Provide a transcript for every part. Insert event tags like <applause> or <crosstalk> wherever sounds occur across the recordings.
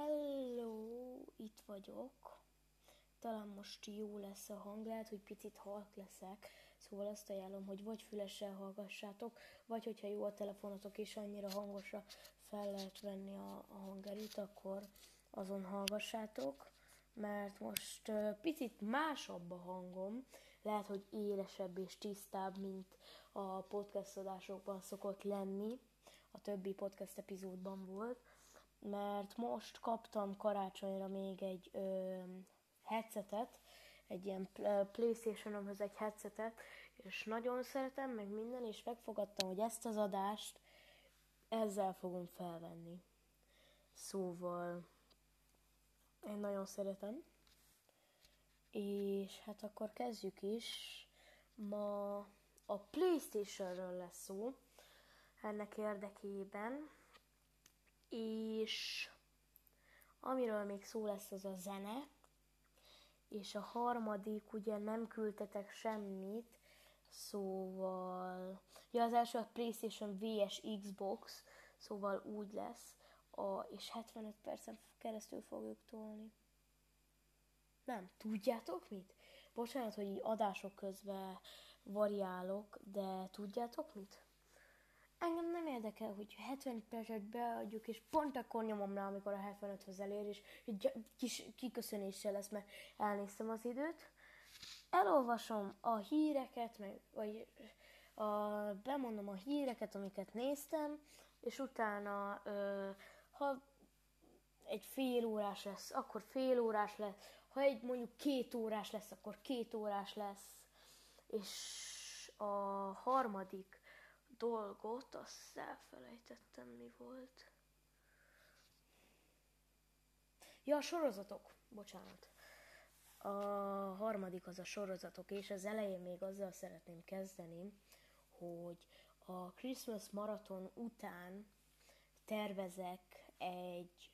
Hello, itt vagyok. Talán most jó lesz a hang, lehet, hogy picit halk leszek, szóval azt ajánlom, hogy vagy fülessel hallgassátok, vagy hogyha jó a telefonotok és annyira hangosra fel lehet venni a, a hangerőt, akkor azon hallgassátok, mert most uh, picit másabb a hangom, lehet, hogy élesebb és tisztább, mint a podcast adásokban szokott lenni, a többi podcast epizódban volt, mert most kaptam karácsonyra még egy ö, headsetet, egy ilyen Playstation-omhoz egy headsetet, és nagyon szeretem, meg minden, és megfogadtam, hogy ezt az adást ezzel fogom felvenni. Szóval én nagyon szeretem. És hát akkor kezdjük is. Ma a Playstation-ről lesz szó ennek érdekében. És amiről még szó lesz, az a zene. És a harmadik, ugye nem küldtetek semmit, szóval... Ja, az első a PlayStation VS Xbox, szóval úgy lesz, a, és 75 percen keresztül fogjuk tolni. Nem, tudjátok mit? Bocsánat, hogy adások közben variálok, de tudjátok mit? Engem nem érdekel, hogy 70 percet beadjuk, és pont akkor nyomom rá, amikor a 75-höz elér, és egy kis kiköszönéssel lesz, mert elnéztem az időt. Elolvasom a híreket, meg, vagy a, bemondom a híreket, amiket néztem, és utána, ö, ha egy fél órás lesz, akkor fél órás lesz, ha egy mondjuk két órás lesz, akkor két órás lesz, és a harmadik dolgot, azt elfelejtettem, mi volt. Ja, a sorozatok, bocsánat. A harmadik az a sorozatok, és az elején még azzal szeretném kezdeni, hogy a Christmas maraton után tervezek egy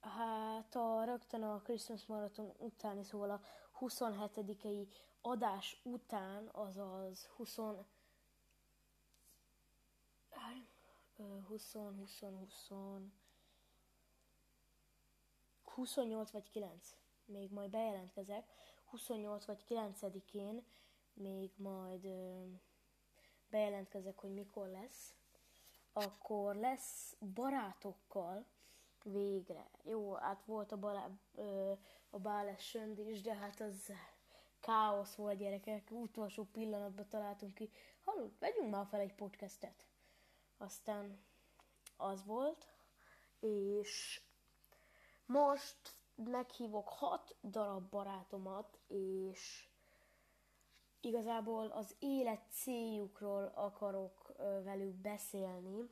Hát a rögtön a Christmas Marathon utáni, szóval a 27-i adás után, azaz 20 20, 20, 20, 28 vagy 9, még majd bejelentkezek, 28 vagy 9-én még majd bejelentkezek, hogy mikor lesz. Akkor lesz barátokkal, Végre. Jó, hát volt a, balá, a Báles is, de hát az káosz volt gyerekek. Utolsó pillanatban találtunk ki, hallod, vegyünk már fel egy podcastet. Aztán az volt, és most meghívok hat darab barátomat, és igazából az élet céljukról akarok velük beszélni,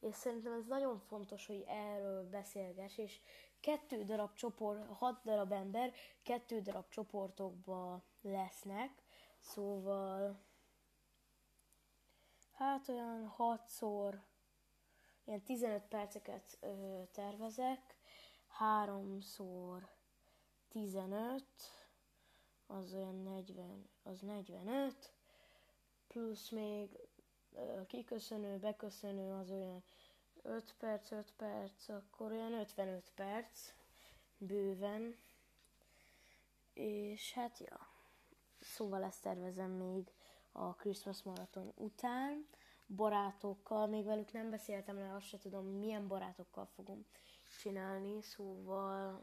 és szerintem ez nagyon fontos, hogy erről beszélges, és kettő darab csoport, hat darab ember, kettő darab csoportokba lesznek, szóval hát olyan hatszor, ilyen 15 perceket ö, tervezek, háromszor 15, az olyan 40, az 45, plusz még kiköszönő, beköszönő az olyan 5 perc, 5 perc, akkor olyan 55 perc, bőven. És hát ja, szóval ezt tervezem még a Christmas maraton után, barátokkal, még velük nem beszéltem, mert azt se tudom, milyen barátokkal fogom csinálni, szóval,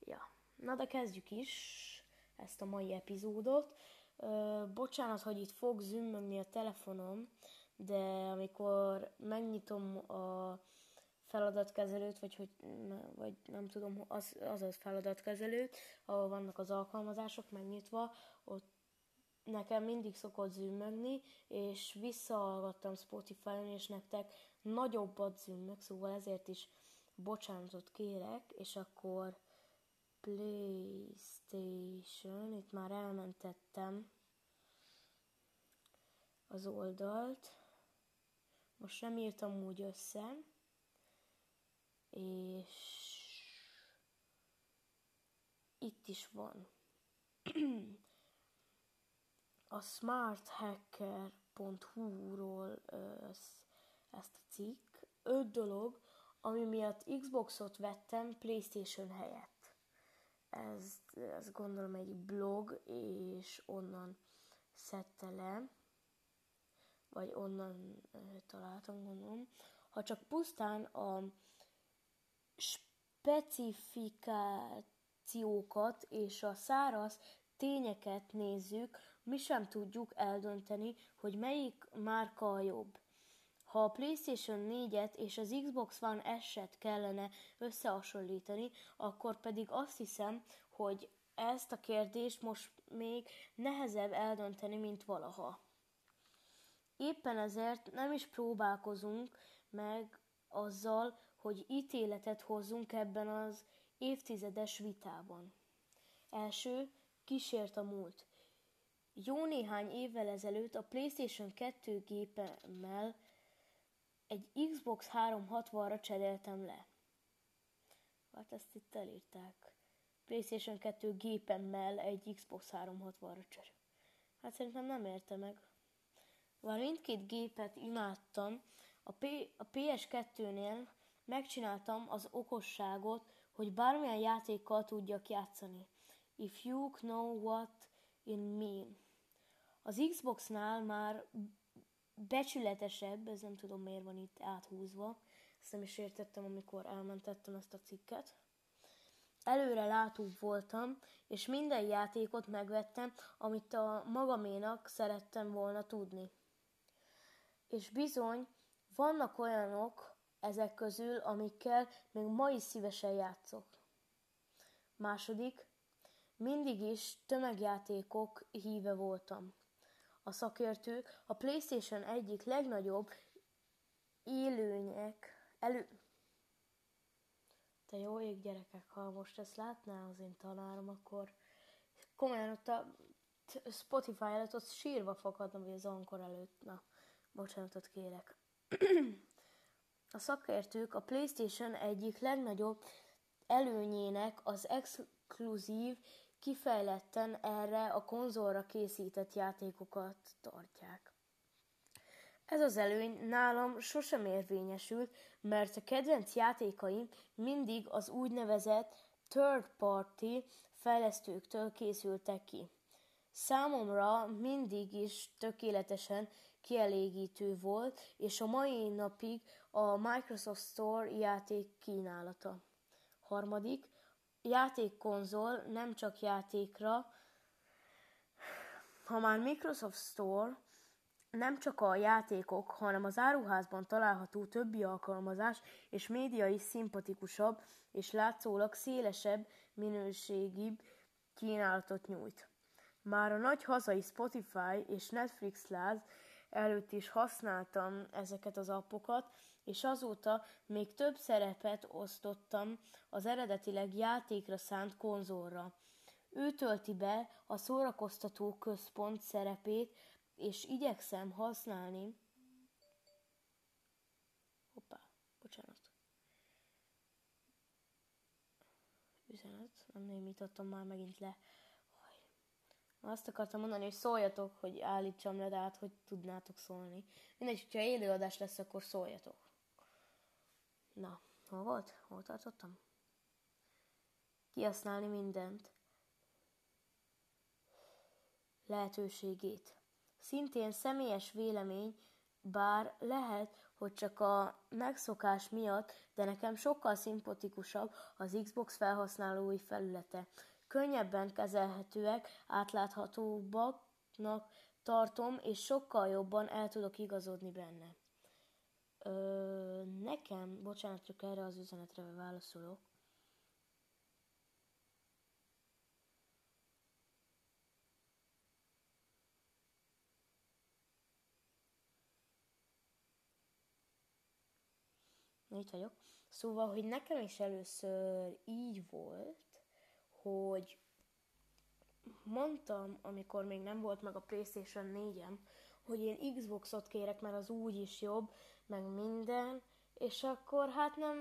ja. Na de kezdjük is ezt a mai epizódot. Ö, bocsánat, hogy itt fog zümmögni a telefonom, de amikor megnyitom a feladatkezelőt, vagy, hogy, vagy nem tudom, az, az az feladatkezelőt, ahol vannak az alkalmazások megnyitva, ott nekem mindig szokott zümmögni, és visszahallgattam Spotify-on, és nektek nagyobbat zümmög, szóval ezért is bocsánatot kérek, és akkor PlayStation, itt már elmentettem az oldalt, most nem írtam úgy össze, és itt is van. <clears throat> a smarthacker.hu-ról ezt a cikk, öt dolog, ami miatt Xboxot vettem Playstation helyett. Ez, ez gondolom egy blog, és onnan szedte le, vagy onnan találtam, gondolom. Ha csak pusztán a specifikációkat és a száraz tényeket nézzük, mi sem tudjuk eldönteni, hogy melyik márka a jobb. Ha a PlayStation 4-et és az Xbox One S-et kellene összehasonlítani, akkor pedig azt hiszem, hogy ezt a kérdést most még nehezebb eldönteni, mint valaha. Éppen ezért nem is próbálkozunk meg azzal, hogy ítéletet hozzunk ebben az évtizedes vitában. Első, kísért a múlt. Jó néhány évvel ezelőtt a PlayStation 2 gépemmel egy Xbox 360-ra cseréltem le. Hát ezt itt elírták. PlayStation 2 gépemmel egy Xbox 360-ra cserél. Hát szerintem nem érte meg. Bár mindkét gépet imádtam, a, P- a PS2-nél megcsináltam az okosságot, hogy bármilyen játékkal tudjak játszani. If you know what in mean. Az Xboxnál már becsületesebb, ez nem tudom miért van itt áthúzva, ezt nem is értettem, amikor elmentettem ezt a cikket. Előre látóbb voltam, és minden játékot megvettem, amit a magaménak szerettem volna tudni. És bizony, vannak olyanok ezek közül, amikkel még ma is szívesen játszok. Második, mindig is tömegjátékok híve voltam. A szakértők a PlayStation egyik legnagyobb élőnyek elő... Te jó ég gyerekek, ha most ezt látná az én tanárom, akkor komolyan ott a Spotify előtt ott sírva fakadna, vagy az ankor előtt. Na, bocsánatot kérek. a szakértők a PlayStation egyik legnagyobb előnyének az exkluzív kifejletten erre a konzolra készített játékokat tartják. Ez az előny nálam sosem érvényesült, mert a kedvenc játékaim mindig az úgynevezett third party fejlesztőktől készültek ki. Számomra mindig is tökéletesen kielégítő volt, és a mai napig a Microsoft Store játék kínálata. Harmadik, játékkonzol nem csak játékra, ha már Microsoft Store nem csak a játékok, hanem az áruházban található többi alkalmazás és média is szimpatikusabb és látszólag szélesebb, minőségibb kínálatot nyújt. Már a nagy hazai Spotify és Netflix láz előtt is használtam ezeket az appokat, és azóta még több szerepet osztottam az eredetileg játékra szánt konzolra. Ő tölti be a szórakoztató központ szerepét, és igyekszem használni. Hoppá, bocsánat. Üzenet, nem némítottam már megint le. Azt akartam mondani, hogy szóljatok, hogy állítsam le, de hát hogy tudnátok szólni. Mindegy, hogyha élőadás lesz, akkor szóljatok. Na, hol volt? Hol tartottam? Kihasználni mindent. Lehetőségét. Szintén személyes vélemény, bár lehet, hogy csak a megszokás miatt, de nekem sokkal szimpatikusabb az Xbox felhasználói felülete. Könnyebben kezelhetőek, átláthatóbbaknak tartom, és sokkal jobban el tudok igazodni benne. Ö, nekem, bocsánat, csak erre az üzenetre válaszolok. Itt vagyok. Szóval, hogy nekem is először így volt, hogy mondtam, amikor még nem volt meg a PlayStation 4-em, hogy én Xboxot kérek, mert az úgy is jobb, meg minden, és akkor hát nem,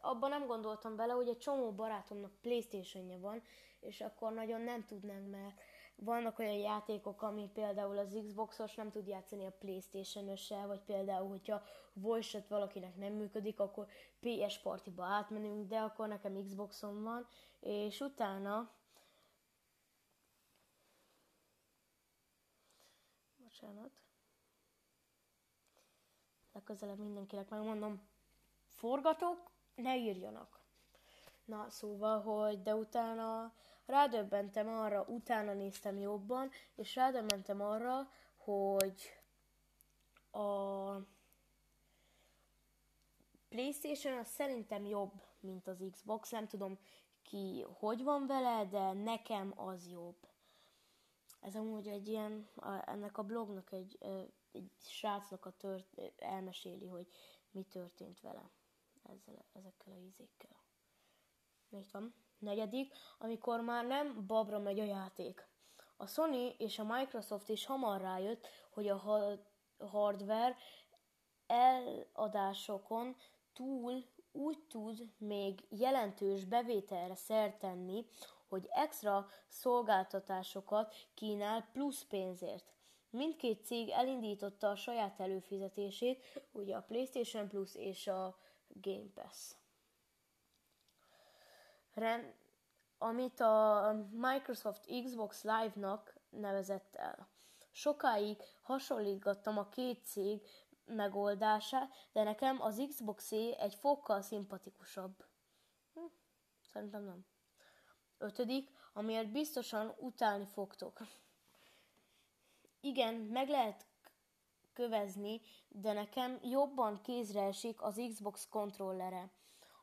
abban nem gondoltam bele, hogy egy csomó barátomnak Playstation-ja van, és akkor nagyon nem tudnánk, mert vannak olyan játékok, ami például az Xboxos nem tud játszani a Playstation-össel, vagy például, hogyha voice valakinek nem működik, akkor PS Party-ba átmenünk, de akkor nekem Xboxom van, és utána bocsánat, legközelebb mindenkinek megmondom, forgatok, ne írjanak. Na, szóval, hogy de utána rádöbbentem arra, utána néztem jobban, és rádöbbentem arra, hogy a PlayStation az szerintem jobb, mint az Xbox. Nem tudom ki hogy van vele, de nekem az jobb. Ez amúgy egy ilyen, a, ennek a blognak egy, egy srácnak a tört, elmeséli, hogy mi történt vele ezzel, ezekkel a izékkel. Itt van. Negyedik, amikor már nem babra megy a játék. A Sony és a Microsoft is hamar rájött, hogy a hardware eladásokon túl úgy tud még jelentős bevételre szert tenni, hogy extra szolgáltatásokat kínál plusz pénzért. Mindkét cég elindította a saját előfizetését, ugye a PlayStation Plus és a Game Pass rend, amit a Microsoft Xbox Live-nak nevezett el. Sokáig hasonlítgattam a két cég megoldását, de nekem az xbox egy fokkal szimpatikusabb. Hm, szerintem nem. Ötödik, amiért biztosan utálni fogtok. Igen, meg lehet kövezni, de nekem jobban kézre esik az Xbox kontrollere.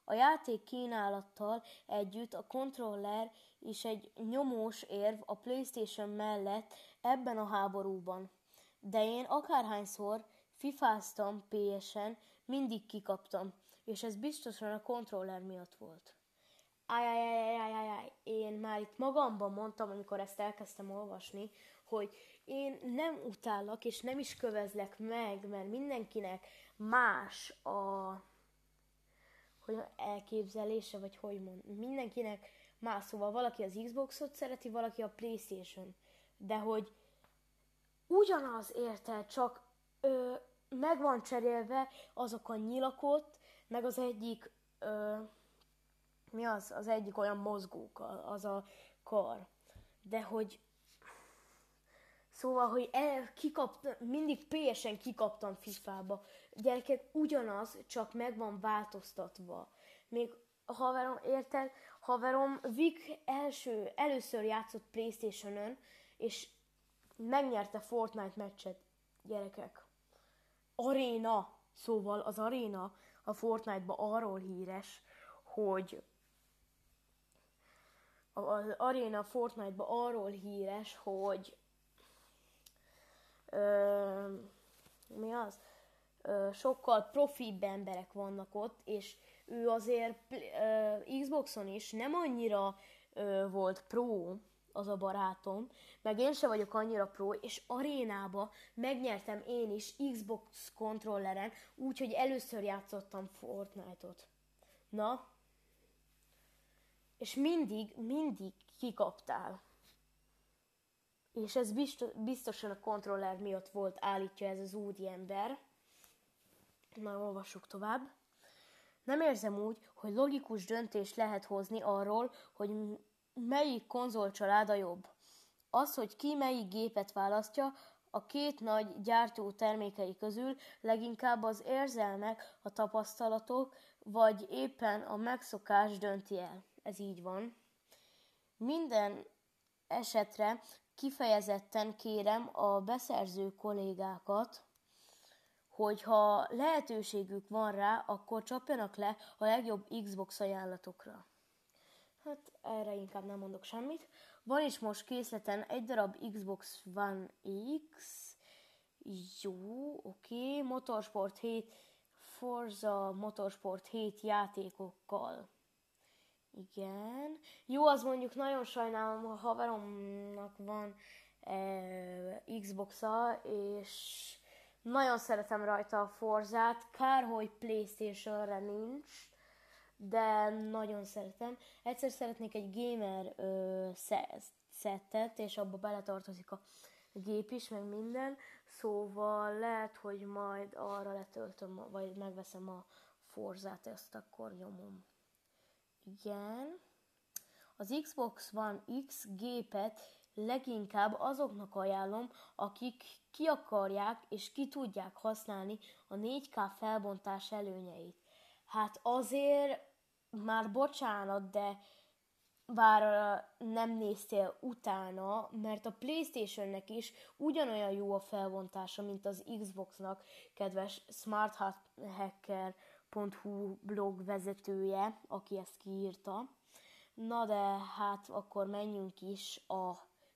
A játék kínálattal együtt a kontroller is egy nyomós érv a PlayStation mellett ebben a háborúban. De én akárhányszor fifáztam PS-en, mindig kikaptam, és ez biztosan a kontroller miatt volt. Ájjájjájjájjáj, én már itt magamban mondtam, amikor ezt elkezdtem olvasni, hogy én nem utállak, és nem is kövezlek meg, mert mindenkinek más a hogy elképzelése, vagy hogy mond. Mindenkinek más, szóval valaki az Xboxot szereti, valaki a Playstation. De hogy ugyanaz érte, csak ö, meg van cserélve azok a nyilakot, meg az egyik, ö, mi az, az egyik olyan mozgók, az a kar. De hogy Szóval, hogy el, kikaptam, mindig PS-en kikaptam FIFA-ba. Gyerekek, ugyanaz, csak meg van változtatva. Még haverom, érted? Haverom Vic első, először játszott Playstation-ön, és megnyerte Fortnite meccset, gyerekek. Aréna, szóval az aréna a Fortnite-ba arról híres, hogy az aréna Fortnite-ba arról híres, hogy ö, mi az? Ö, sokkal profibb emberek vannak ott, és ő azért ö, Xboxon is nem annyira ö, volt pro, az a barátom, meg én se vagyok annyira pro, és arénába megnyertem én is Xbox kontrolleren, úgyhogy először játszottam Fortnite-ot. Na, és mindig, mindig kikaptál. És ez biztosan a kontroller miatt volt, állítja ez az úri ember. Na, olvassuk tovább. Nem érzem úgy, hogy logikus döntés lehet hozni arról, hogy melyik konzolcsalád a jobb. Az, hogy ki melyik gépet választja, a két nagy gyártó termékei közül leginkább az érzelmek, a tapasztalatok, vagy éppen a megszokás dönti el. Ez így van. Minden esetre kifejezetten kérem a beszerző kollégákat, hogy ha lehetőségük van rá, akkor csapjanak le a legjobb Xbox ajánlatokra. Hát erre inkább nem mondok semmit. Van is most készleten egy darab Xbox One X. Jó, oké. Motorsport 7, Forza Motorsport 7 játékokkal. Igen. Jó, az mondjuk nagyon sajnálom, a haveromnak van e, Xbox-a, és nagyon szeretem rajta a Forzát. Kár, hogy Playstation-re nincs, de nagyon szeretem. Egyszer szeretnék egy gamer ö, szettet, és abba beletartozik a gép is, meg minden, szóval lehet, hogy majd arra letöltöm, vagy megveszem a Forzát, ezt akkor nyomom. Igen. Az Xbox One X gépet leginkább azoknak ajánlom, akik ki akarják és ki tudják használni a 4K felbontás előnyeit. Hát azért már bocsánat, de bár nem néztél utána, mert a Playstation-nek is ugyanolyan jó a felbontása, mint az Xbox-nak, kedves smarthacker.hu blog vezetője, aki ezt kiírta. Na de hát akkor menjünk is a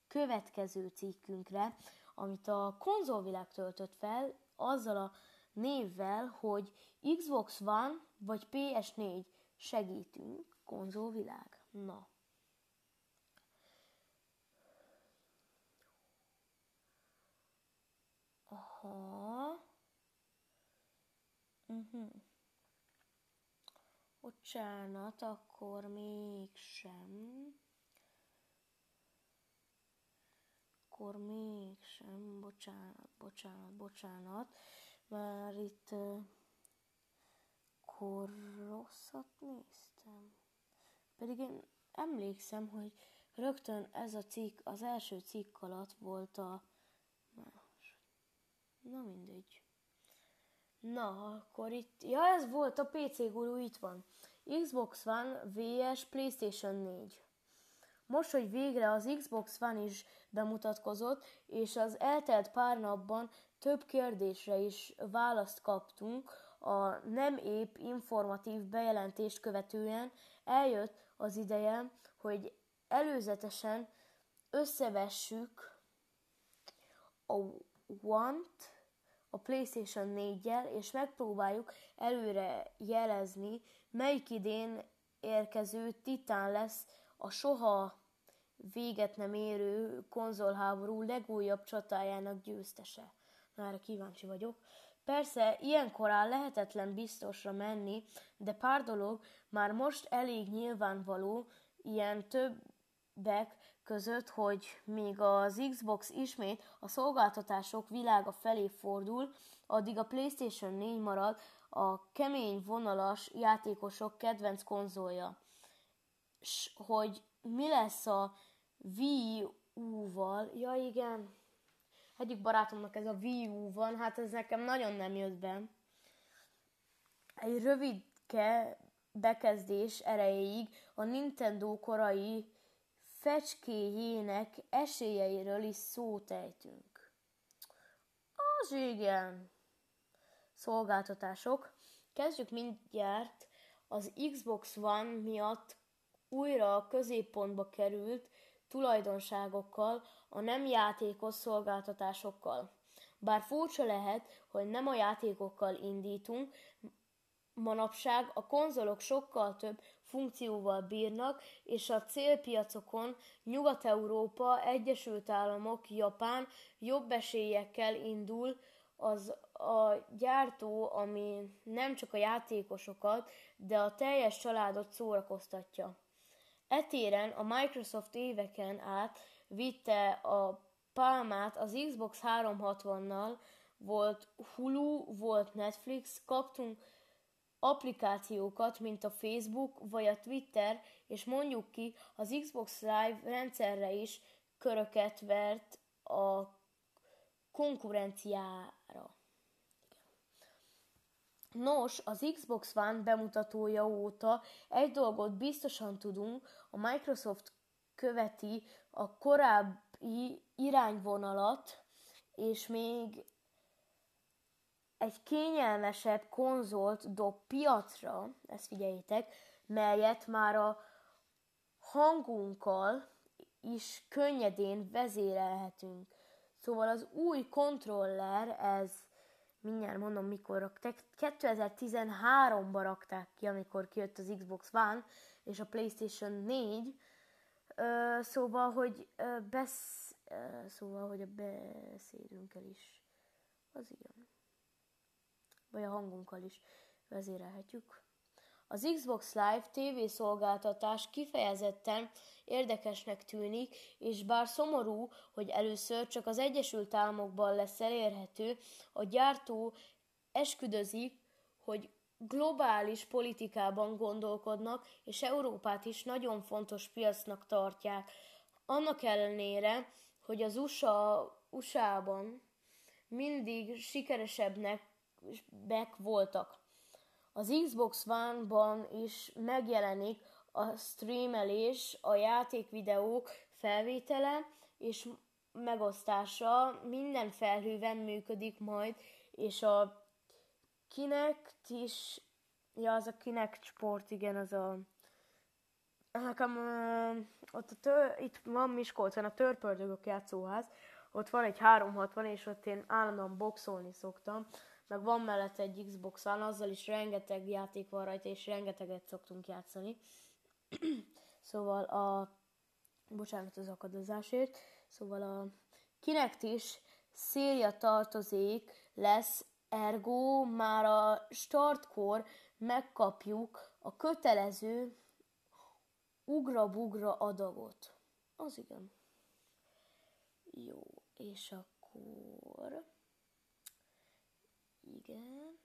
következő cikkünkre, amit a konzolvilág töltött fel, azzal a névvel, hogy Xbox One vagy PS4 segítünk, konzolvilág. Na. Aha. Uh-huh. Bocsánat, akkor mégsem. Akkor mégsem, bocsánat, bocsánat, bocsánat, mert itt uh, akkor rosszat néztem. Pedig én emlékszem, hogy rögtön ez a cikk, az első cikk alatt volt a Na mindegy. Na, akkor itt... Ja, ez volt a PC guru, itt van. Xbox One vs Playstation 4. Most, hogy végre az Xbox One is bemutatkozott, és az eltelt pár napban több kérdésre is választ kaptunk, a nem épp informatív bejelentést követően eljött az ideje, hogy előzetesen összevessük a One-t a PlayStation 4-jel, és megpróbáljuk előre jelezni, melyik idén érkező titán lesz a soha véget nem érő konzolháború legújabb csatájának győztese. Na, erre kíváncsi vagyok. Persze, ilyen korán lehetetlen biztosra menni, de pár dolog már most elég nyilvánvaló, ilyen többek között, hogy míg az Xbox ismét a szolgáltatások világa felé fordul, addig a PlayStation 4 marad a kemény vonalas játékosok kedvenc konzolja. S hogy mi lesz a Wii U-val? Ja igen, egyik barátomnak ez a Wii U van, hát ez nekem nagyon nem jött be. Egy rövidke bekezdés erejéig a Nintendo korai fecskéjének esélyeiről is szót ejtünk. Az igen. Szolgáltatások. Kezdjük mindjárt az Xbox One miatt újra a középpontba került tulajdonságokkal, a nem játékos szolgáltatásokkal. Bár furcsa lehet, hogy nem a játékokkal indítunk, manapság a konzolok sokkal több funkcióval bírnak, és a célpiacokon Nyugat-Európa, Egyesült Államok, Japán jobb esélyekkel indul az a gyártó, ami nem csak a játékosokat, de a teljes családot szórakoztatja. Etéren a Microsoft éveken át vitte a pálmát az Xbox 360-nal, volt Hulu, volt Netflix, kaptunk applikációkat, mint a Facebook vagy a Twitter, és mondjuk ki, az Xbox Live rendszerre is köröket vert a konkurenciára. Nos, az Xbox One bemutatója óta egy dolgot biztosan tudunk, a Microsoft követi a korábbi irányvonalat, és még egy kényelmesebb konzolt dob piacra, ezt figyeljétek, melyet már a hangunkkal is könnyedén vezérelhetünk. Szóval az új kontroller, ez mindjárt mondom mikor rakták, 2013-ban rakták ki, amikor kijött az Xbox One és a PlayStation 4, ö, szóval, hogy ö, besz, ö, szóval, hogy a beszédünkkel is az igen vagy a hangunkkal is vezérelhetjük. Az Xbox Live TV szolgáltatás kifejezetten érdekesnek tűnik, és bár szomorú, hogy először csak az Egyesült Államokban lesz elérhető, a gyártó esküdözik, hogy globális politikában gondolkodnak, és Európát is nagyon fontos piacnak tartják. Annak ellenére, hogy az USA, USA-ban mindig sikeresebbnek voltak. Az Xbox One-ban is megjelenik a streamelés, a játékvideók felvétele és megosztása minden felhőben működik majd, és a Kinect is, ja, az a Kinect sport, igen, az a nekem uh, ott a tör, itt van Miskolcon a Törpördögök játszóház, ott van egy 360, és ott én állandóan boxolni szoktam, meg van mellett egy Xbox One, azzal is rengeteg játék van rajta, és rengeteget szoktunk játszani. <clears throat> szóval a... Bocsánat az akadozásért. Szóval a Kinect is széria tartozék lesz, ergo már a startkor megkapjuk a kötelező ugra-bugra adagot. Az igen. Jó, és akkor... Igen.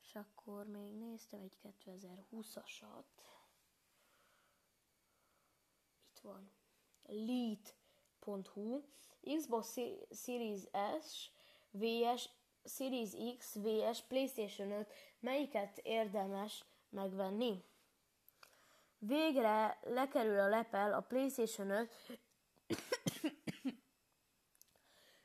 És akkor még néztem egy 2020-asat. Itt van. Lead.hu Xbox Series S vs Series X vs PlayStation 5 melyiket érdemes megvenni? Végre lekerül a lepel a PlayStation 5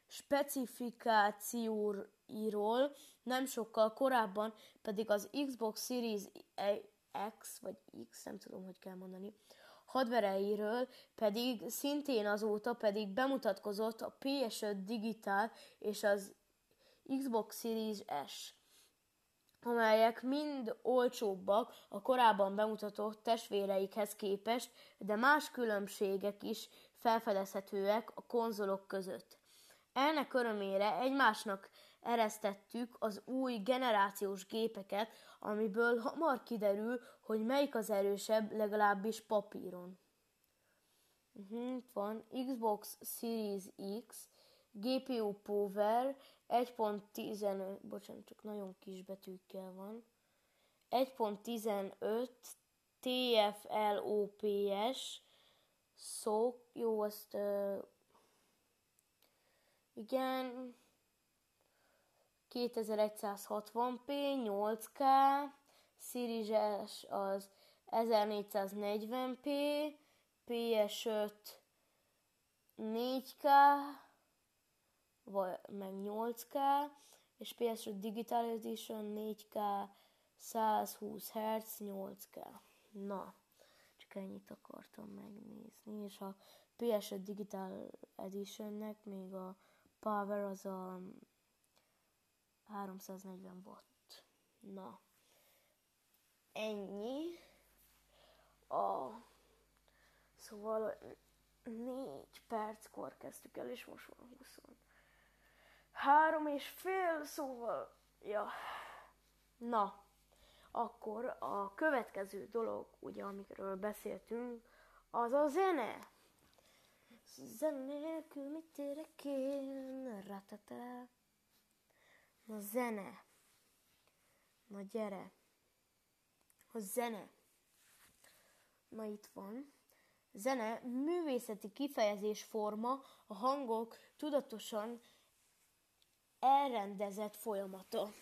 specifikációiról, nem sokkal korábban pedig az Xbox Series X, vagy X, nem tudom, hogy kell mondani, hadvereiről pedig szintén azóta pedig bemutatkozott a PS5 Digital és az Xbox Series S amelyek mind olcsóbbak a korábban bemutatott testvéreikhez képest, de más különbségek is felfedezhetőek a konzolok között. Ennek örömére egymásnak eresztettük az új generációs gépeket, amiből hamar kiderül, hogy melyik az erősebb, legalábbis papíron. Uh-huh, van Xbox Series X, GPU Power 1.15, bocsánat, csak nagyon kis betűkkel van. 1.15 TFLOPS szó, jó, azt uh, igen, 2160p, 8K, Series az 1440p, PS5 4K, vagy meg 8K, és PS5 Digital Edition 4K, 120 Hz, 8K. Na, csak ennyit akartam megnézni, és a PS5 Digital Editionnek még a Power az a 340 watt. Na, ennyi. A... Szóval négy perckor kezdtük el, és most van 20. Három és fél, szóval, ja. Na, akkor a következő dolog, ugye, amikről beszéltünk, az a zene. Zene nélkül mit érek én? Ratatá. Na zene. Na gyere. A zene. Na itt van. Zene művészeti kifejezés forma, a hangok tudatosan elrendezett folyamata.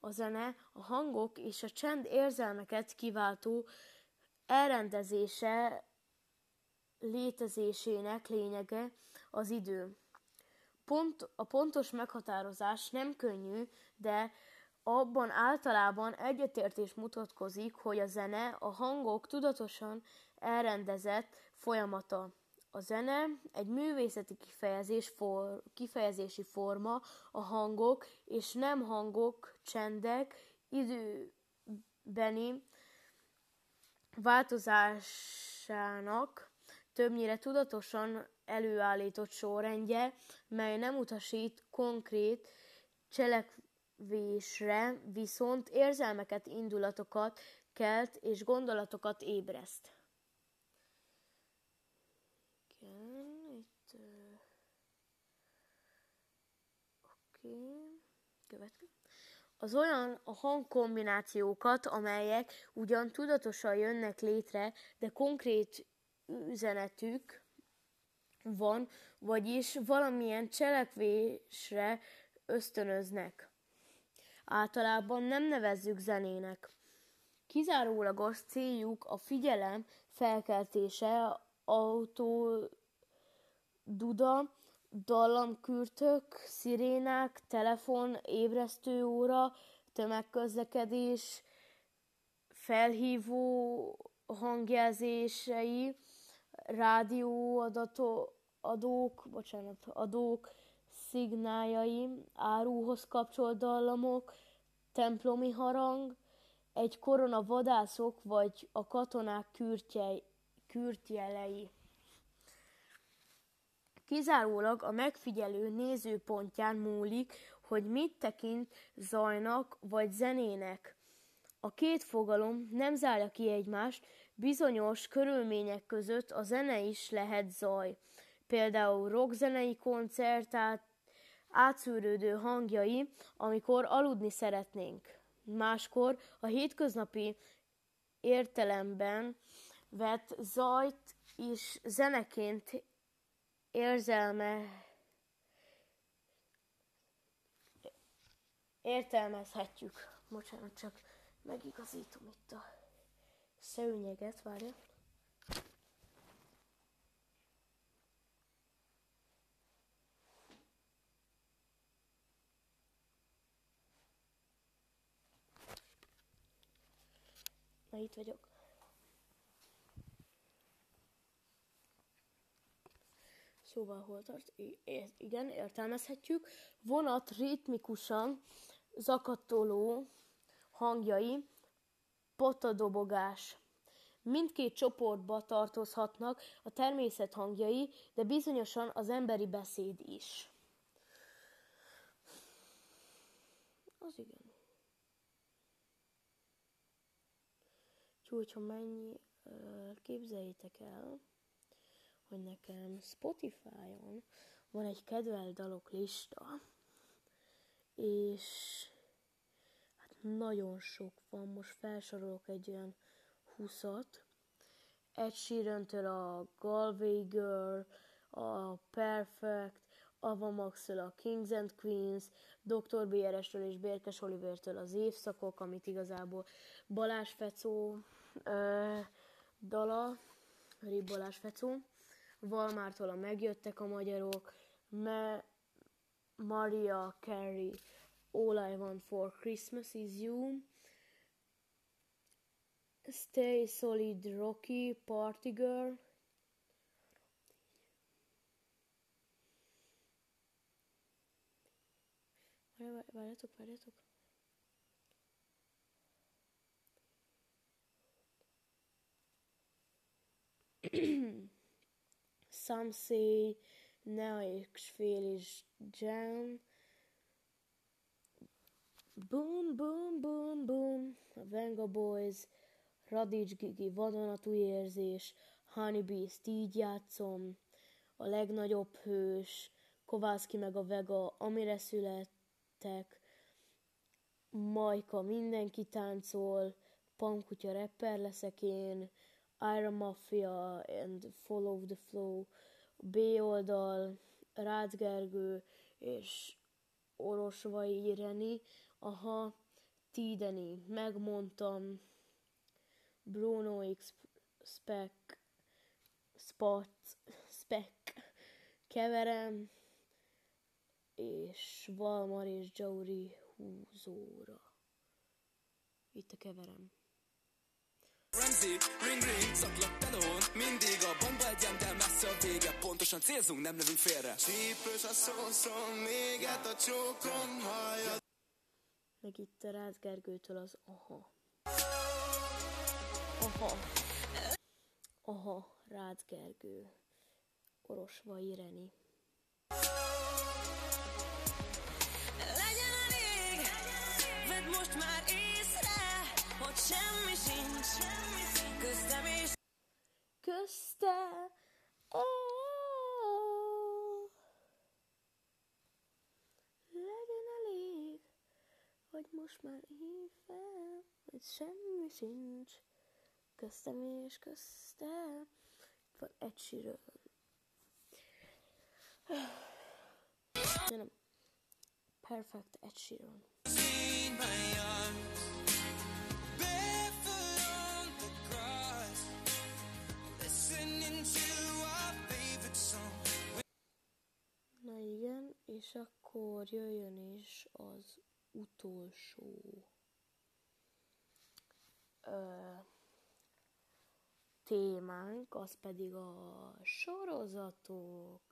A zene a hangok és a csend érzelmeket kiváltó elrendezése létezésének lényege az idő. Pont, a pontos meghatározás nem könnyű, de abban általában egyetértés mutatkozik, hogy a zene a hangok tudatosan elrendezett folyamata. A zene egy művészeti kifejezés for, kifejezési forma, a hangok és nem hangok, csendek időbeni változásának többnyire tudatosan előállított sorrendje, mely nem utasít konkrét cselekvésre viszont érzelmeket, indulatokat kelt és gondolatokat ébreszt. Igen, itt... Oké, okay. következő. Az olyan a hangkombinációkat, amelyek ugyan tudatosan jönnek létre, de konkrét üzenetük van, vagyis valamilyen cselekvésre ösztönöznek. Általában nem nevezzük zenének. Kizárólagos céljuk a figyelem felkeltése, autó, duda, dallamkürtök, szirénák, telefon, ébresztőóra, tömegközlekedés, felhívó hangjelzései, rádióadók, bocsánat, adók, szignáljai, áruhoz kapcsolt dallamok, templomi harang, egy korona vadászok vagy a katonák kürtjei, kürtjelei. Kizárólag a megfigyelő nézőpontján múlik, hogy mit tekint zajnak vagy zenének. A két fogalom nem zárja ki egymást, bizonyos körülmények között a zene is lehet zaj. Például rockzenei koncert át, átszűrődő hangjai, amikor aludni szeretnénk. Máskor a hétköznapi értelemben vett zajt is zeneként érzelme értelmezhetjük. Bocsánat, csak megigazítom itt a szőnyeget, várja. Na itt vagyok. Szóval hol tart? I- igen, értelmezhetjük. Vonat ritmikusan zakatoló hangjai, potadobogás. Mindkét csoportba tartozhatnak a természet hangjai, de bizonyosan az emberi beszéd is. Az igen. Úgyhogy mennyi, képzeljétek el, hogy nekem Spotify-on van egy kedvelt dalok lista, és nagyon sok van, most felsorolok egy olyan húszat. Ed sheeran a Galway Girl, a Perfect, Ava max a Kings and Queens, Dr. BRS-től és Bérkes Olivertől az évszakok, amit igazából Balázs Fecó ö, dala, Rib Balázs Fecó, Valmártól a Megjöttek a magyarok, Me, Maria Carey, All I Want for Christmas is You, Stay Solid Rocky, Party Girl, Várjatok, <clears throat> várjatok. Some say now fél is jam. Boom, boom, boom, boom. Venga Boys, Radics Gigi, vadonatú érzés, Honeybeast, így játszom, a legnagyobb hős, Kovászki meg a Vega, amire születtek, Majka, mindenki táncol, Pankutya rapper leszek én, Iron Mafia and Follow the Flow, B oldal, Rácz Gergő és Orosvai Ireni, aha, Tideni, megmondtam, Bruno X Spec, Spot, Spec, keverem, és Valmar és Jauri húzóra. Itt a keverem. Ramsey, ring ring, szaklak telón Mindig a bomba egyen, de messze a vége. Pontosan célzunk, nem lövünk félre. Csípős a szószom, méget a csókom hallja meg itt a Rácz Gergőtől az aha. Aha. Aha, Rácz Gergő. Orosva Ireni. Legyen elég, vedd most már észre, hogy semmi sincs, köztem és... Köztem, oh! Most már hív hogy semmi sincs köztem és köztem. Van egy sírő. <sighs> Nem. Perfect Ed Sheeran. Na igen, és akkor jöjjön is az utolsó ö, témánk, az pedig a sorozatok.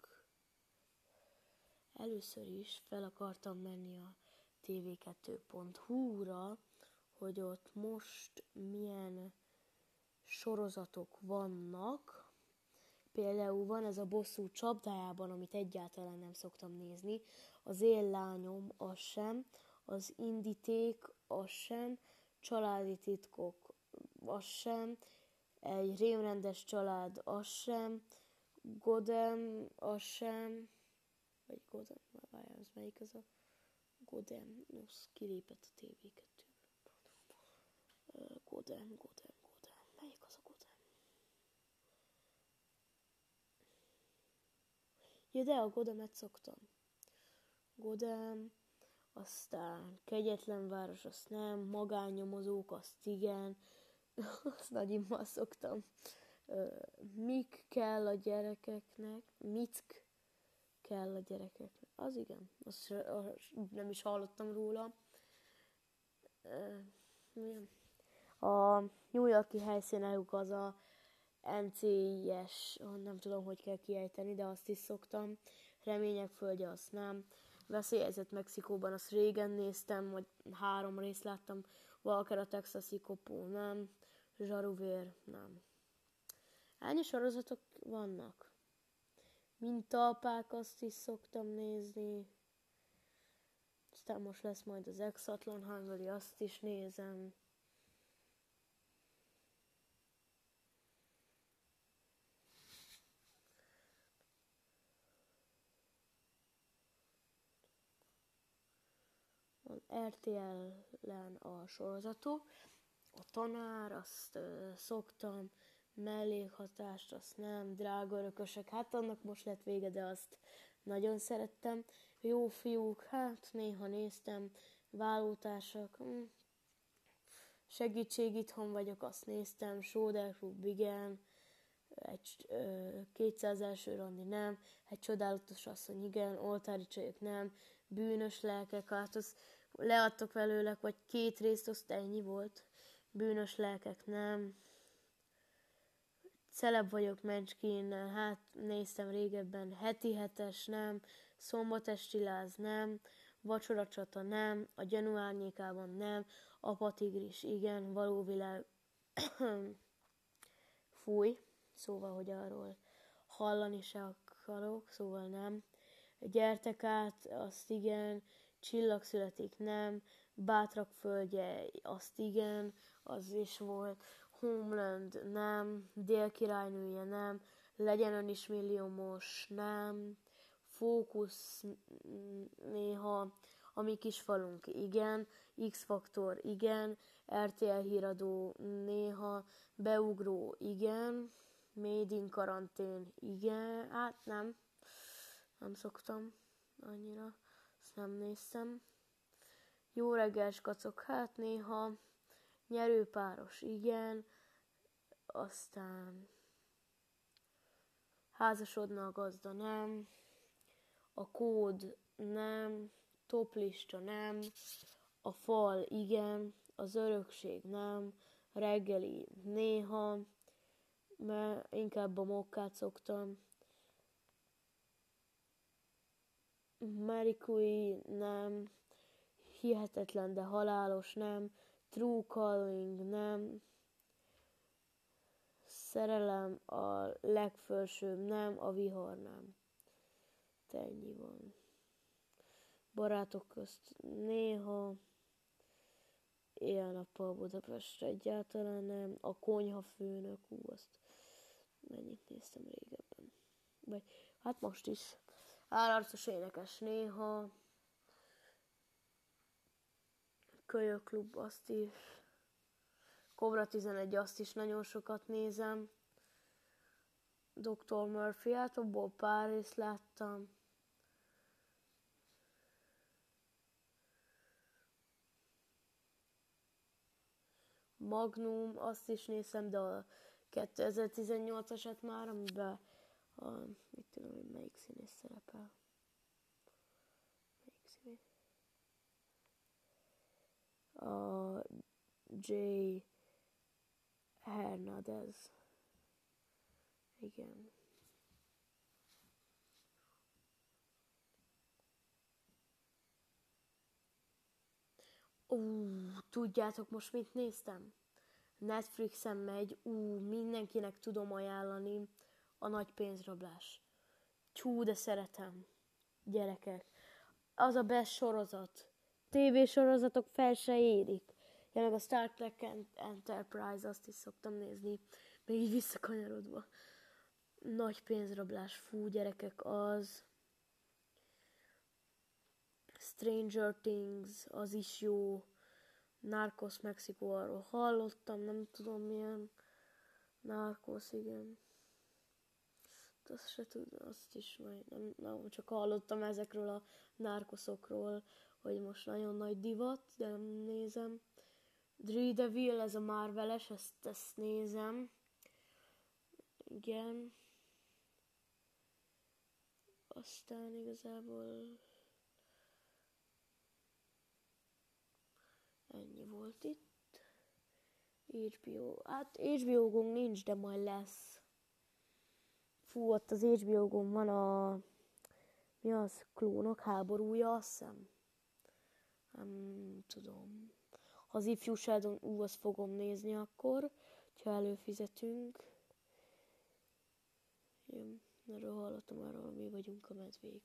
Először is fel akartam menni a tv2.hu-ra, hogy ott most milyen sorozatok vannak. Például van ez a bosszú csapdájában, amit egyáltalán nem szoktam nézni. Az én lányom, az sem. Az indíték, az sem. Családi titkok, az sem. Egy rémrendes család, az sem. Godem, az sem. Vagy Godem, várjál, az melyik az a... Godem, az kilépett a TV2. Godem, Godem, Godem. Melyik az a Godem? Ja, de a Godemet szoktam. Godem, aztán Kegyetlen város, azt nem, Magánnyomozók, azt igen, <laughs> azt nagyimmal szoktam. Mik kell a gyerekeknek, mit kell a gyerekeknek. Az igen, azt nem is hallottam róla. A New Yorki helyszínelük az a NCIS, nem tudom, hogy kell kiejteni, de azt is szoktam. Remények földje, azt nem. Veszélyezett Mexikóban, azt régen néztem, vagy három részt láttam. Walker a texasi kopó, nem. Zsaruvér, nem. Ennyi sorozatok vannak. Mintaapák, azt is szoktam nézni. Aztán most lesz majd az Exatlon Hungary, azt is nézem. RTL-en a sorozatok. A tanár, azt ö, szoktam, mellékhatást, azt nem, drága örökösek, hát annak most lett vége, de azt nagyon szerettem. Jó fiúk, hát néha néztem, vállótársak, hm. segítség itthon vagyok, azt néztem, Soder Club, igen, egy ö, 200 első randi nem, egy csodálatos asszony igen, oltári csajok nem, bűnös lelkek, hát az leadtok velőlek, vagy két részt, azt ennyi volt. Bűnös lelkek nem. Celeb vagyok Mencskinnel, hát néztem régebben, heti hetes nem, szombatesti láz nem, vacsoracsata nem, a gyanú árnyékában nem, apatigris igen, való világ. <coughs> Fúj, szóval, hogy arról hallani se akarok, szóval nem. Gyertek át, azt igen, Csillag születik, nem, Bátrak földje, azt igen, az is volt, Homeland, nem, Dél-királynője, nem, Legyen ön is milliómos, nem, Fókusz néha, a mi kis falunk, igen, X-faktor, igen, RTL híradó, néha, beugró, igen, Made in karantén, igen, hát nem, nem szoktam annyira azt nem néztem. Jó reggel, kacok, hát néha. Nyerőpáros, igen. Aztán házasodna a gazda, nem. A kód, nem. Toplista, nem. A fal, igen. Az örökség, nem. Reggeli, néha. Mert inkább a mokkát szoktam. Marikui nem, hihetetlen, de halálos nem, True Calling nem, szerelem a legfelsőbb nem, a vihar nem. Ennyi van. Barátok közt néha, éjjel-nappal Budapest egyáltalán nem, a konyha főnök, ú, azt mennyit néztem régebben. Vagy, hát most is állarcos énekes néha, kölyöklub, azt is. Cobra 11, azt is nagyon sokat nézem. Dr. Murphy, hát abból pár részt láttam. Magnum, azt is nézem, de a 2018-asat már, amiben a, mit tudom, hogy melyik színész szerepel. Melyik színész? A J. Hernandez. Igen. Ú, tudjátok most mit néztem? Netflixen megy, ú, mindenkinek tudom ajánlani a nagy pénzrablás. Csú, de szeretem. Gyerekek. Az a best sorozat. TV sorozatok fel se érik. Ja, a Star Trek Enterprise, azt is szoktam nézni. Még így visszakanyarodva. Nagy pénzrablás, fú, gyerekek, az. Stranger Things, az is jó. Narcos Mexikó, hallottam, nem tudom milyen. Narcos, igen. Azt se tudom, azt is majd nem, nem, csak hallottam ezekről a nárkoszokról, hogy most nagyon nagy divat, de nem nézem. Devil, ez a Marveles, ezt, ezt nézem. Igen. Aztán igazából ennyi volt itt. HBO. Hát hbo nincs, de majd lesz. Fú, ott az hbo van a... Mi az? Klónok háborúja, azt hiszem. Nem tudom. Ha az ifjú Sheldon, ú, azt fogom nézni akkor, ha előfizetünk. Igen, erről hallottam arról, mi vagyunk a medvék.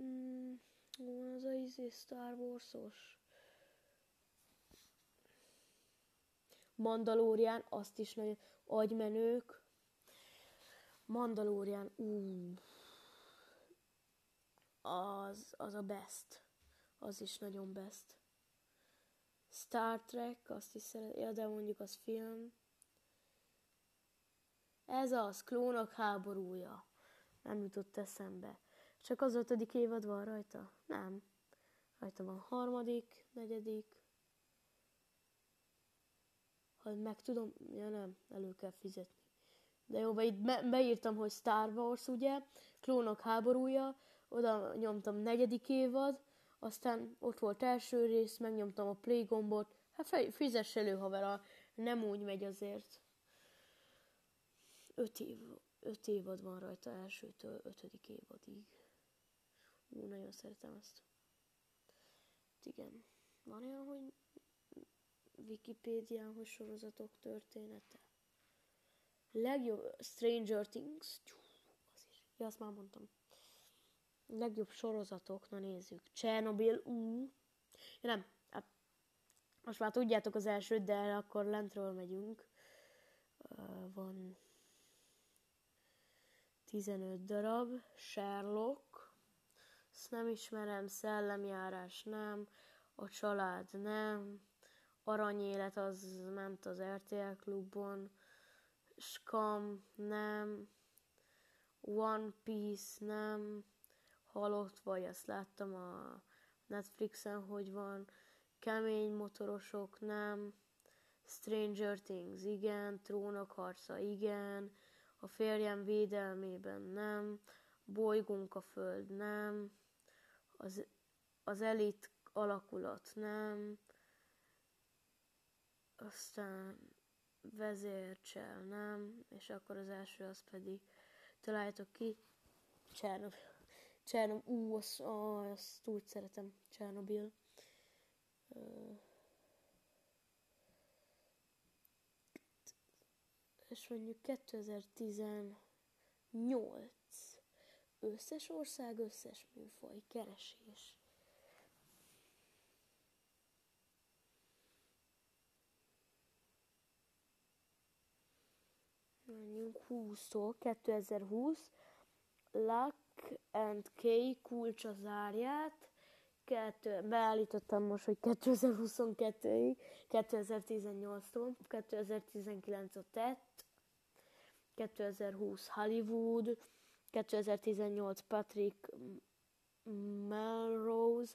Mm, az a izé Star Wars-os. Mandalorian, azt is nagyon agymenők. Mandalorian, ú, az, az a best. Az is nagyon best. Star Trek, azt is szeret, ja, de mondjuk az film. Ez az, klónok háborúja. Nem jutott eszembe. Csak az ötödik évad van rajta? Nem. Rajta van harmadik, negyedik. Ha meg tudom, ja nem, elő kell fizetni. De jó, itt be, beírtam, hogy Star Wars, ugye, klónok háborúja, oda nyomtam negyedik évad, aztán ott volt első rész, megnyomtam a play gombot, hát fej, fizess elő, haver, nem úgy megy azért. Öt, év, öt évad van rajta elsőtől ötödik évadig. Ú, nagyon szeretem ezt. Igen. Van olyan, hogy Wikipédián, hogy sorozatok története? Legjobb Stranger Things. Az is. Ja, azt már mondtam. Legjobb sorozatok, na nézzük. Chernobyl, ú. Ja, nem, hát, most már tudjátok az elsőt, de akkor lentről megyünk. Uh, van 15 darab. Sherlock. Ezt nem ismerem. Szellemjárás nem. A család nem. Aranyélet az ment az RTL klubon. Scam nem. One Piece nem. Halott vagy, azt láttam a Netflixen, hogy van, kemény motorosok, nem, Stranger Things, igen, Trónok harca, igen, a férjem védelmében nem, bolygunk a föld, nem, az, az elit alakulat, nem, aztán vezércsel, nem, és akkor az első az pedig találjátok ki, Csernobyl. Csernobyl, ú, azt, azt úgy szeretem, Csernobyl. Uh, és mondjuk 2018 összes ország, összes műfaj, keresés. Mondjuk 20-tól 2020 Luck and K kulcsa zárját, kettő, beállítottam most, hogy 2022-ig, 2018-tól, 2019 a tett, 2020 Hollywood, 2018 Patrick Melrose,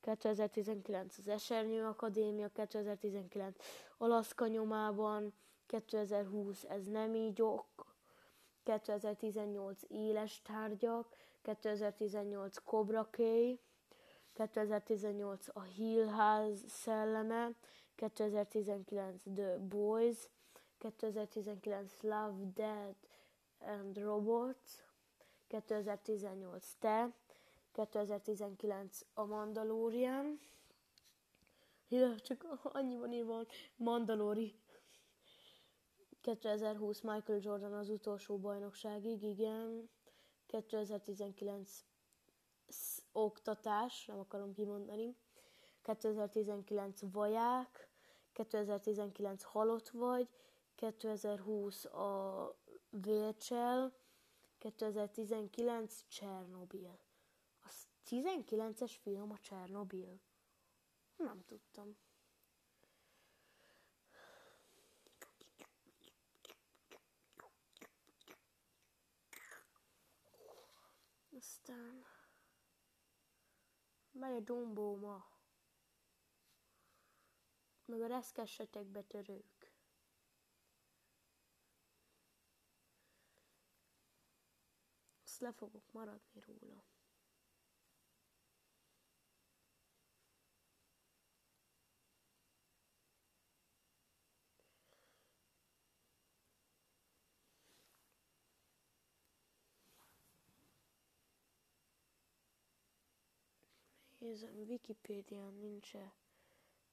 2019 az Esernyő Akadémia, 2019 Alaszka nyomában, 2020 Ez nem így ok, 2018 Éles tárgyak, 2018 Cobra Kai, 2018 a Hill House szelleme, 2019 The Boys, 2019 Love, Dead and Robots, 2018 Te, 2019 a Mandalorian, ja, csak annyiban írva Mandalori. 2020 Michael Jordan az utolsó bajnokságig, igen. 2019 oktatás, nem akarom kimondani. 2019 vaják, 2019 halott vagy, 2020 a vércsel, 2019 Csernobil. A 19-es film a Csernobil. Nem tudtam. Aztán megy a ma. Meg a reszkessetek betörők. Azt le fogok maradni róla. Nézem, Wikipédián nincs -e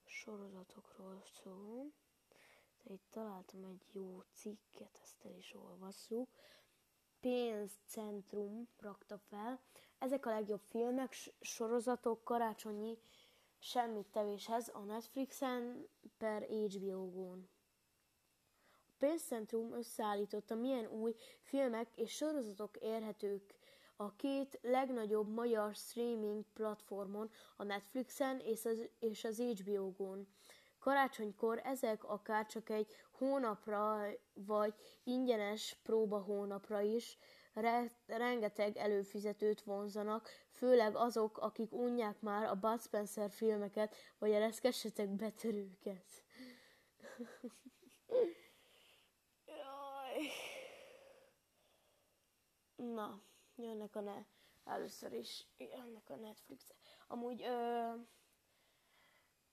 sorozatokról szó. De itt találtam egy jó cikket, ezt el is olvasszuk. Pénzcentrum rakta fel. Ezek a legjobb filmek, sorozatok karácsonyi semmit tevéshez a Netflixen per HBO-gón. A pénzcentrum összeállította, milyen új filmek és sorozatok érhetők a két legnagyobb magyar streaming platformon, a Netflixen és az, és az HBO-gon. Karácsonykor ezek akár csak egy hónapra vagy ingyenes próba hónapra is re- rengeteg előfizetőt vonzanak, főleg azok, akik unják már a Bud Spencer filmeket, vagy a reszkessetek betörőket. <laughs> Na jönnek a ne, először is jönnek a Netflix. Amúgy ö,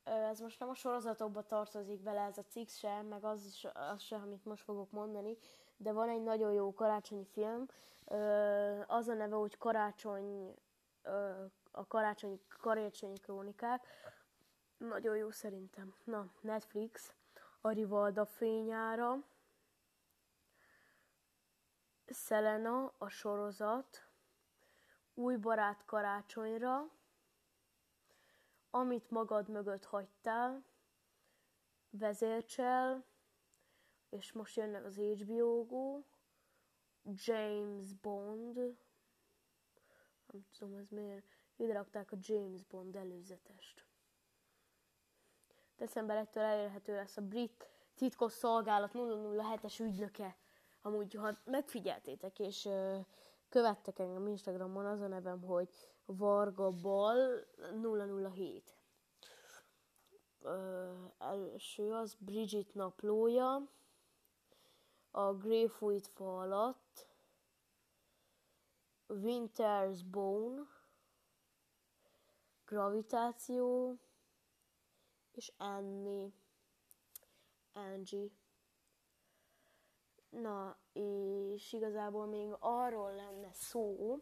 ö, ez most nem a sorozatokba tartozik bele ez a cikk sem, meg az, is, az sem, amit most fogok mondani, de van egy nagyon jó karácsonyi film, ö, az a neve, hogy Karácsony, ö, a karácsonyi karácsonyi krónikák, nagyon jó szerintem. Na, Netflix, a Rivalda fényára, Selena, a sorozat, Új barát karácsonyra, Amit magad mögött hagytál, Vezércsel, és most jönnek az HBO-gó, James Bond, nem tudom ez miért, ide rakták a James Bond előzetest. December 1-től elérhető lesz a brit titkos szolgálat 007-es ügynöke Amúgy, ha megfigyeltétek, és ö, követtek engem Instagramon, az a nevem, hogy Varga Bal 007. Ö, első az Bridget naplója, a Greyfruit fa alatt, Winter's Bone, Gravitáció, és Annie, Angie. Na, és igazából még arról lenne szó,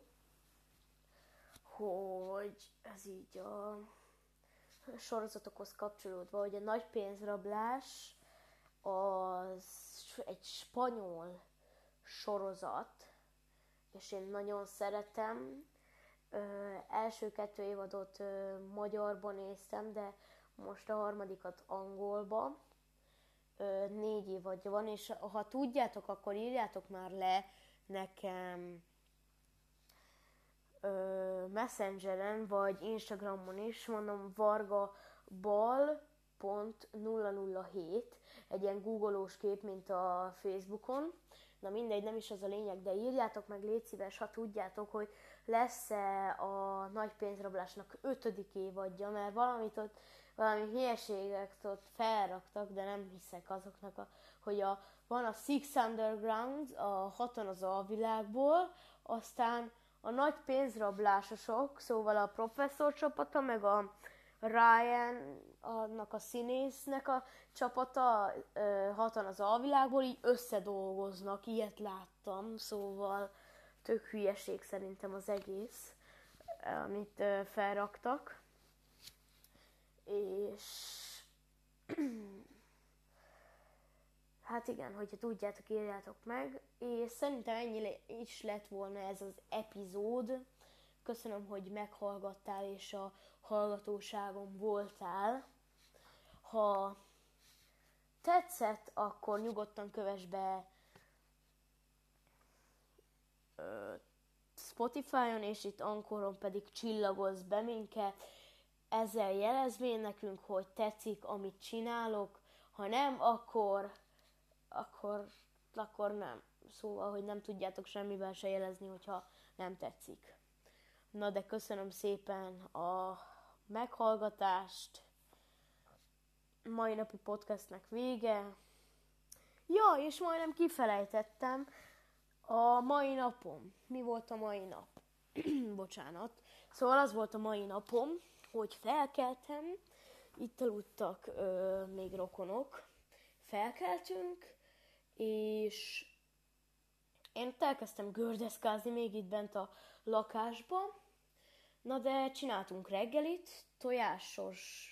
hogy ez így a sorozatokhoz kapcsolódva, hogy a nagy pénzrablás az egy spanyol sorozat, és én nagyon szeretem. Ö, első kettő évadot ö, magyarban néztem, de most a harmadikat angolba négy évadja van, és ha tudjátok, akkor írjátok már le nekem ö, Messengeren, vagy Instagramon is, mondom Varga bal.007, egy ilyen googolós kép, mint a Facebookon. Na mindegy, nem is az a lényeg, de írjátok meg, légy szíves, ha tudjátok, hogy lesz-e a nagy pénzrablásnak ötödik évadja, mert valamit ott, valami hülyeséget ott felraktak, de nem hiszek azoknak, a, hogy a, van a Six Underground, a hatan az alvilágból, aztán a nagy pénzrablásosok, szóval a professzor csapata, meg a Ryan, annak a színésznek a csapata, hatan az alvilágból, így összedolgoznak, ilyet láttam, szóval tök hülyeség szerintem az egész, amit felraktak. És <clears throat> hát igen, hogyha tudjátok, írjátok meg. És szerintem ennyi is lett volna ez az epizód. Köszönöm, hogy meghallgattál és a hallgatóságom voltál. Ha tetszett, akkor nyugodtan kövess be Spotify-on, és itt Ankoron pedig csillagoz be minket. Ezzel jelezvén nekünk, hogy tetszik, amit csinálok. Ha nem, akkor, akkor, akkor nem. Szóval, hogy nem tudjátok semmiben se jelezni, hogyha nem tetszik. Na de köszönöm szépen a meghallgatást. Mai napi podcastnek vége. Ja, és majdnem kifelejtettem, a mai napom. Mi volt a mai nap? <clears throat> Bocsánat. Szóval az volt a mai napom, hogy felkeltem, itt aludtak ö, még rokonok, felkeltünk, és én elkezdtem gördeszkázni még itt bent a lakásba, na de csináltunk reggelit, tojásos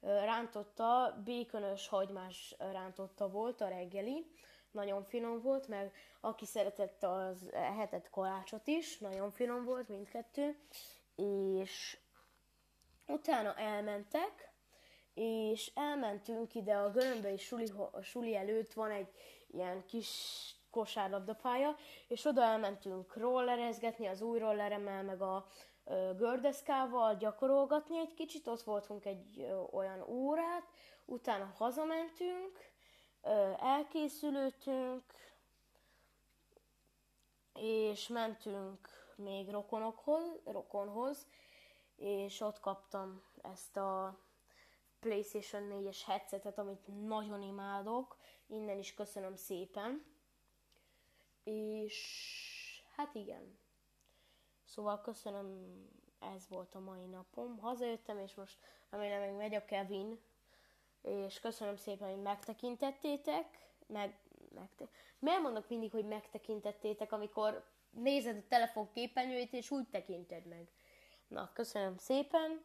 rántotta, békönös, hagymás rántotta volt a reggeli, nagyon finom volt, meg aki szeretett, az hetet kalácsot is, nagyon finom volt mindkettő, és utána elmentek, és elmentünk ide a Görömbei suli, a suli előtt van egy ilyen kis kosárlabdapálya, és oda elmentünk rollerezgetni az új rolleremmel, meg a ö, gördeszkával gyakorolgatni egy kicsit, ott voltunk egy ö, olyan órát, utána hazamentünk, elkészülőtünk, és mentünk még rokonokhoz, rokonhoz, és ott kaptam ezt a PlayStation 4-es headsetet, amit nagyon imádok. Innen is köszönöm szépen. És hát igen. Szóval köszönöm, ez volt a mai napom. Hazajöttem, és most remélem még megy a Kevin, és köszönöm szépen, hogy megtekintettétek, meg, megte- Miért mondok mindig, hogy megtekintettétek, amikor nézed a telefon képernyőjét, és úgy tekinted meg? Na, köszönöm szépen,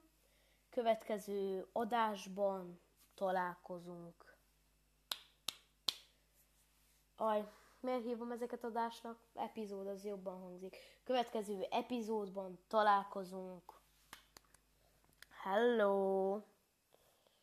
következő adásban találkozunk. Aj, miért hívom ezeket adásnak? Epizód az jobban hangzik. Következő epizódban találkozunk. Hello!